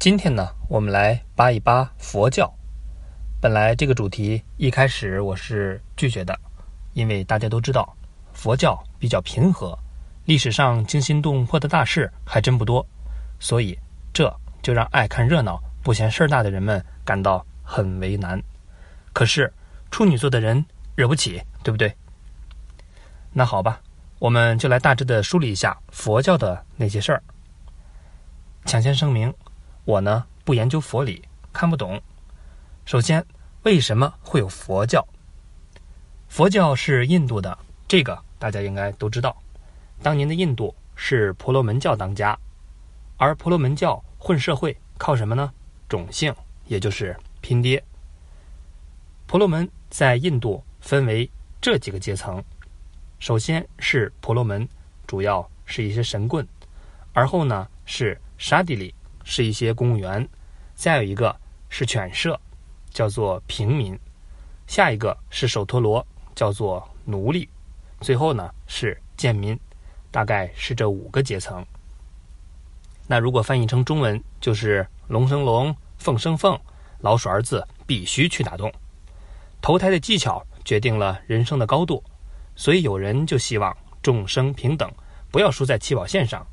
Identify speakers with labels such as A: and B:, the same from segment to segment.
A: 今天呢，我们来扒一扒佛教。本来这个主题一开始我是拒绝的，因为大家都知道佛教比较平和，历史上惊心动魄的大事还真不多，所以这就让爱看热闹、不嫌事儿大的人们感到很为难。可是处女座的人惹不起，对不对？那好吧，我们就来大致的梳理一下佛教的那些事儿。抢先声明，我呢不研究佛理，看不懂。首先，为什么会有佛教？佛教是印度的，这个大家应该都知道。当年的印度是婆罗门教当家，而婆罗门教混社会靠什么呢？种姓，也就是拼爹。婆罗门在印度分为这几个阶层：首先是婆罗门，主要是一些神棍；而后呢是沙地里，是一些公务员；再有一个是犬舍，叫做平民；下一个是首陀罗，叫做奴隶；最后呢是贱民，大概是这五个阶层。那如果翻译成中文，就是龙生龙，凤生凤，老鼠儿子必须去打洞。投胎的技巧决定了人生的高度，所以有人就希望众生平等，不要输在起跑线上，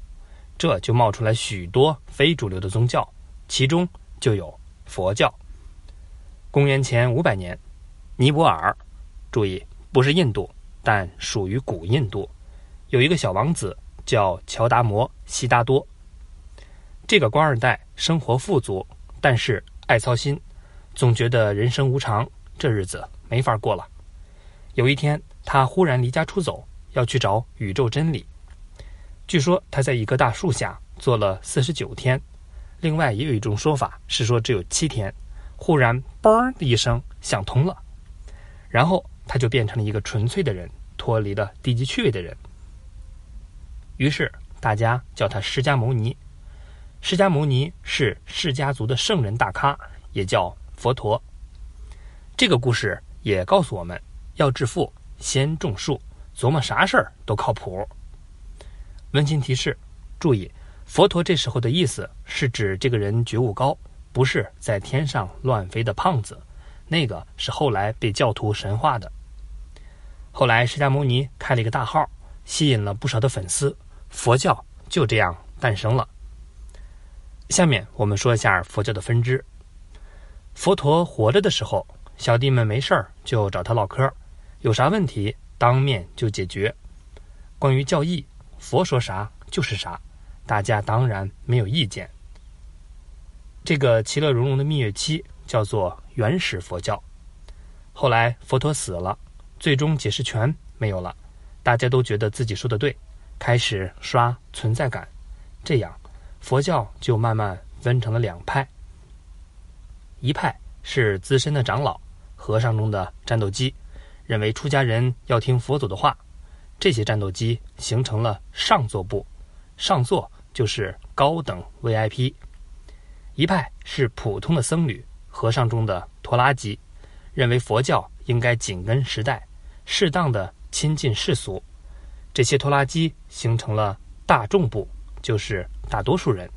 A: 这就冒出来许多非主流的宗教，其中就有佛教。公元前五百年，尼泊尔，注意不是印度，但属于古印度，有一个小王子叫乔达摩悉达多。这个官二代生活富足，但是爱操心，总觉得人生无常。这日子没法过了。有一天，他忽然离家出走，要去找宇宙真理。据说他在一棵大树下坐了四十九天，另外也有一种说法是说只有七天。忽然“嘣”的一声想通了，然后他就变成了一个纯粹的人，脱离了低级趣味的人。于是大家叫他释迦牟尼。释迦牟尼是释迦族的圣人大咖，也叫佛陀。这个故事也告诉我们，要致富先种树，琢磨啥事儿都靠谱。温馨提示：注意，佛陀这时候的意思是指这个人觉悟高，不是在天上乱飞的胖子，那个是后来被教徒神化的。后来释迦牟尼开了一个大号，吸引了不少的粉丝，佛教就这样诞生了。下面我们说一下佛教的分支。佛陀活着的时候。小弟们没事儿就找他唠嗑，有啥问题当面就解决。关于教义，佛说啥就是啥，大家当然没有意见。这个其乐融融的蜜月期叫做原始佛教。后来佛陀死了，最终解释权没有了，大家都觉得自己说的对，开始刷存在感，这样佛教就慢慢分成了两派，一派是资深的长老。和尚中的战斗机，认为出家人要听佛祖的话。这些战斗机形成了上座部，上座就是高等 VIP。一派是普通的僧侣，和尚中的拖拉机，认为佛教应该紧跟时代，适当的亲近世俗。这些拖拉机形成了大众部，就是大多数人。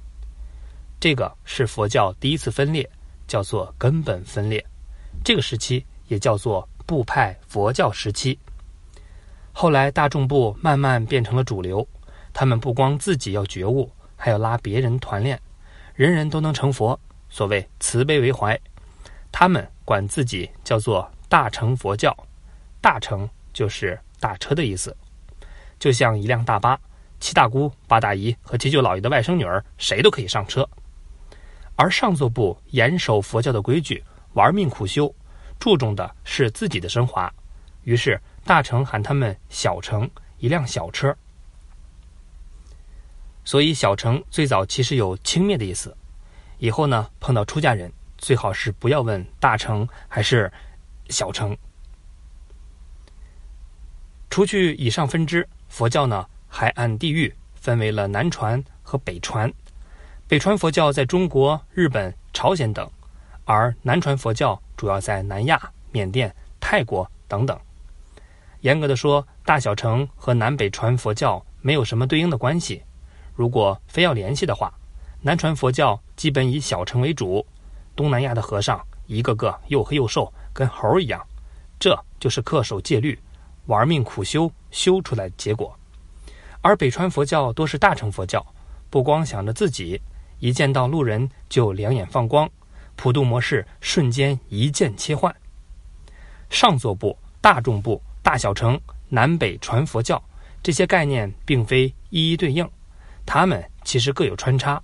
A: 这个是佛教第一次分裂，叫做根本分裂。这个时期也叫做部派佛教时期。后来大众部慢慢变成了主流，他们不光自己要觉悟，还要拉别人团练，人人都能成佛。所谓慈悲为怀，他们管自己叫做大乘佛教。大乘就是大车的意思，就像一辆大巴，七大姑八大姨和七舅姥爷的外甥女儿谁都可以上车。而上座部严守佛教的规矩。玩命苦修，注重的是自己的升华。于是大成喊他们“小乘”，一辆小车。所以小乘最早其实有轻蔑的意思。以后呢，碰到出家人，最好是不要问大乘还是小乘。除去以上分支，佛教呢还按地域分为了南传和北传。北传佛教在中国、日本、朝鲜等。而南传佛教主要在南亚、缅甸、泰国等等。严格的说，大小乘和南北传佛教没有什么对应的关系。如果非要联系的话，南传佛教基本以小乘为主。东南亚的和尚一个个又黑又瘦，跟猴一样，这就是恪守戒律、玩命苦修修出来的结果。而北川佛教多是大乘佛教，不光想着自己，一见到路人就两眼放光，普度模式瞬间一键切换。上座部、大众部、大小乘、南北传佛教这些概念并非一一对应，它们其实各有穿插。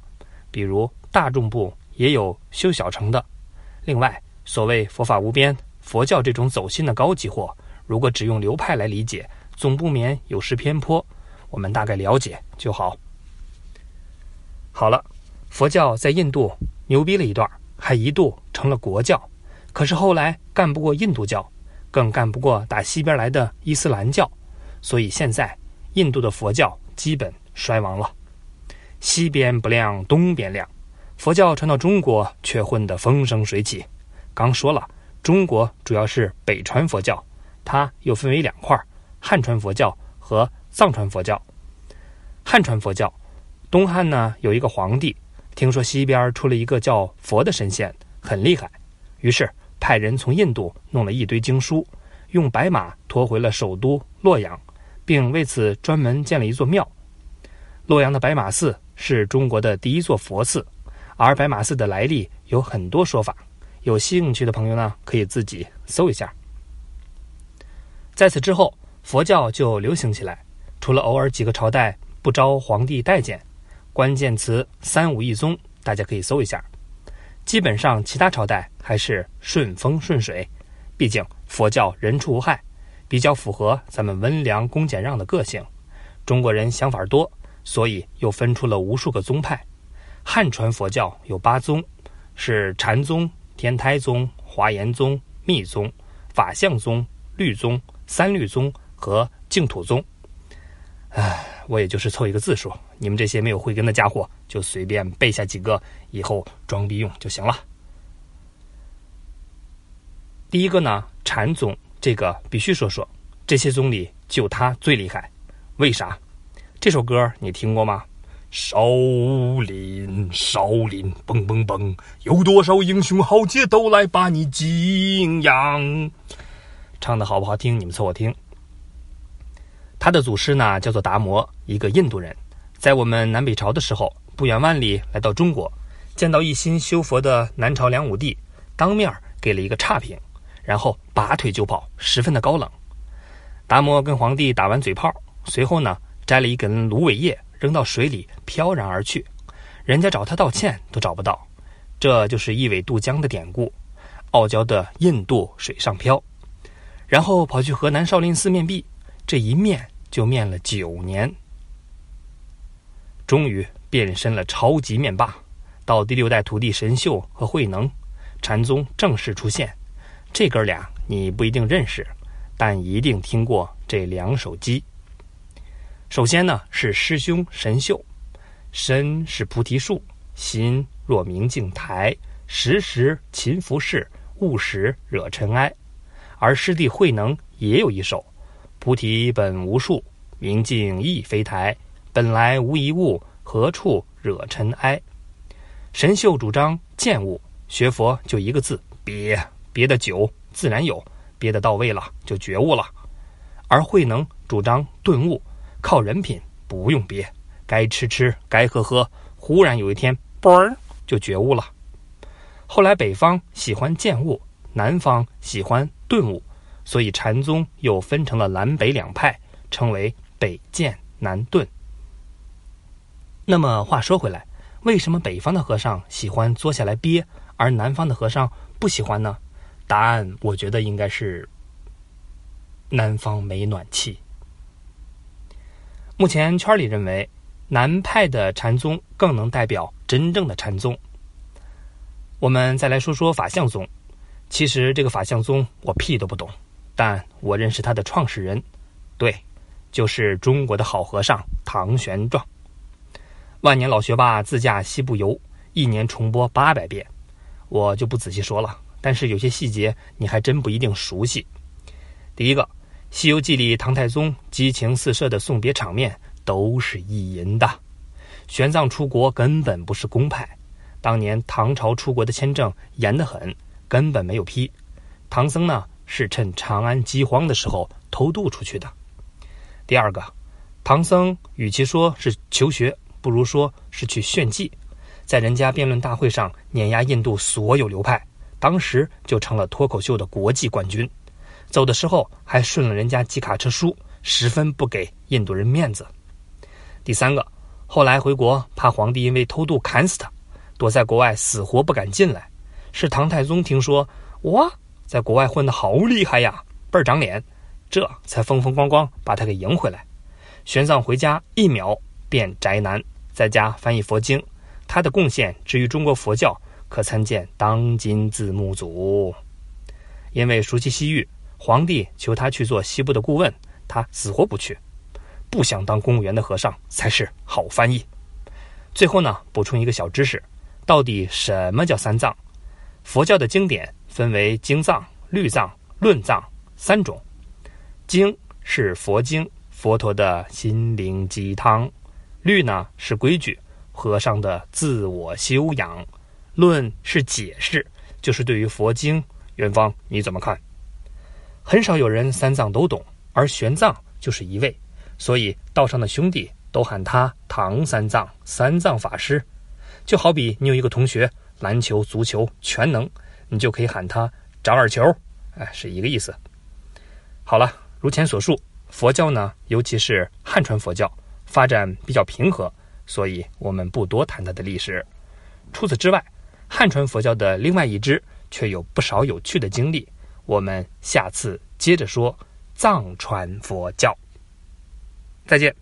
A: 比如大众部。也有修小乘的。另外，所谓佛法无边，佛教这种走心的高级货，如果只用流派来理解，总不免有失偏颇。我们大概了解就好。好了，佛教在印度牛逼了一段，还一度成了国教。可是后来干不过印度教，更干不过打西边来的伊斯兰教，所以现在印度的佛教基本衰亡了。西边不亮，东边亮。佛教传到中国，却混得风生水起。刚说了，中国主要是北传佛教，它又分为两块：汉传佛教和藏传佛教。汉传佛教，东汉呢有一个皇帝，听说西边出了一个叫佛的神仙，很厉害，于是派人从印度弄了一堆经书，用白马驮回了首都洛阳，并为此专门建了一座庙。洛阳的白马寺是中国的第一座佛寺。而白马寺的来历有很多说法，有兴趣的朋友呢，可以自己搜一下。在此之后，佛教就流行起来，除了偶尔几个朝代不招皇帝待见，关键词“三武一宗”，大家可以搜一下。基本上，其他朝代还是顺风顺水，毕竟佛教人畜无害，比较符合咱们温良恭俭让的个性。中国人想法多，所以又分出了无数个宗派。汉传佛教有八宗，是禅宗、天台宗、华严宗、密宗、法相宗、律宗、三律宗和净土宗。唉，我也就是凑一个字数，你们这些没有慧根的家伙就随便背下几个，以后装逼用就行了。第一个呢，禅宗，这个必须说说，这些宗里就他最厉害。为啥？这首歌你听过吗？少林，少林，嘣嘣嘣，有多少英雄豪杰都来把你敬仰。唱的好不好听？你们凑合听。他的祖师呢，叫做达摩，一个印度人，在我们南北朝的时候，不远万里来到中国，见到一心修佛的南朝梁武帝，当面给了一个差评，然后拔腿就跑，十分的高冷。达摩跟皇帝打完嘴炮，随后呢，摘了一根芦苇叶。扔到水里，飘然而去，人家找他道歉都找不到，这就是一苇渡江的典故，傲娇的印度水上漂，然后跑去河南少林寺面壁，这一面就面了九年，终于变身了超级面霸，到第六代徒弟神秀和慧能，禅宗正式出现，这哥俩你不一定认识，但一定听过这两首机。首先呢，是师兄神秀，身是菩提树，心若明镜台，时时勤拂拭，勿使惹尘埃。而师弟慧能也有一首：菩提本无树，明镜亦非台，本来无一物，何处惹尘埃？神秀主张见物，学佛就一个字：憋。憋的久，自然有；憋的到位了，就觉悟了。而慧能主张顿悟。靠人品不用憋，该吃吃，该喝喝。忽然有一天，嘣儿就觉悟了。后来北方喜欢见悟，南方喜欢顿悟，所以禅宗又分成了南北两派，称为北渐南顿。那么话说回来，为什么北方的和尚喜欢坐下来憋，而南方的和尚不喜欢呢？答案我觉得应该是南方没暖气。目前圈里认为，南派的禅宗更能代表真正的禅宗。我们再来说说法相宗。其实这个法相宗我屁都不懂，但我认识他的创始人，对，就是中国的好和尚唐玄奘。万年老学霸自驾西部游，一年重播八百遍，我就不仔细说了。但是有些细节你还真不一定熟悉。第一个。《西游记》里，唐太宗激情四射的送别场面都是意淫的。玄奘出国根本不是公派，当年唐朝出国的签证严得很，根本没有批。唐僧呢是趁长安饥荒的时候偷渡出去的。第二个，唐僧与其说是求学，不如说是去炫技，在人家辩论大会上碾压印度所有流派，当时就成了脱口秀的国际冠军。走的时候还顺了人家几卡车书，十分不给印度人面子。第三个，后来回国怕皇帝因为偷渡砍死他。躲在国外，死活不敢进来。是唐太宗听说哇，在国外混得好厉害呀，倍儿长脸，这才风风光光把他给迎回来。玄奘回家一秒变宅男，在家翻译佛经。他的贡献至于中国佛教，可参见当今字幕组。因为熟悉西域，皇帝求他去做西部的顾问，他死活不去，不想当公务员的和尚才是好翻译。最后呢，补充一个小知识。到底什么叫三藏？佛教的经典分为经藏、律藏、论藏三种。经是佛经，佛陀的心灵鸡汤；律呢是规矩，和尚的自我修养；论是解释，就是对于佛经，元芳你怎么看？很少有人三藏都懂，而玄奘就是一位，所以道上的兄弟都喊他唐三藏、三藏法师。就好比你有一个同学篮球、足球全能，你就可以喊他张二球，哎，是一个意思。好了，如前所述，佛教呢，尤其是汉传佛教发展比较平和，所以我们不多谈它的历史。除此之外，汉传佛教的另外一支却有不少有趣的经历，我们下次接着说藏传佛教。再见。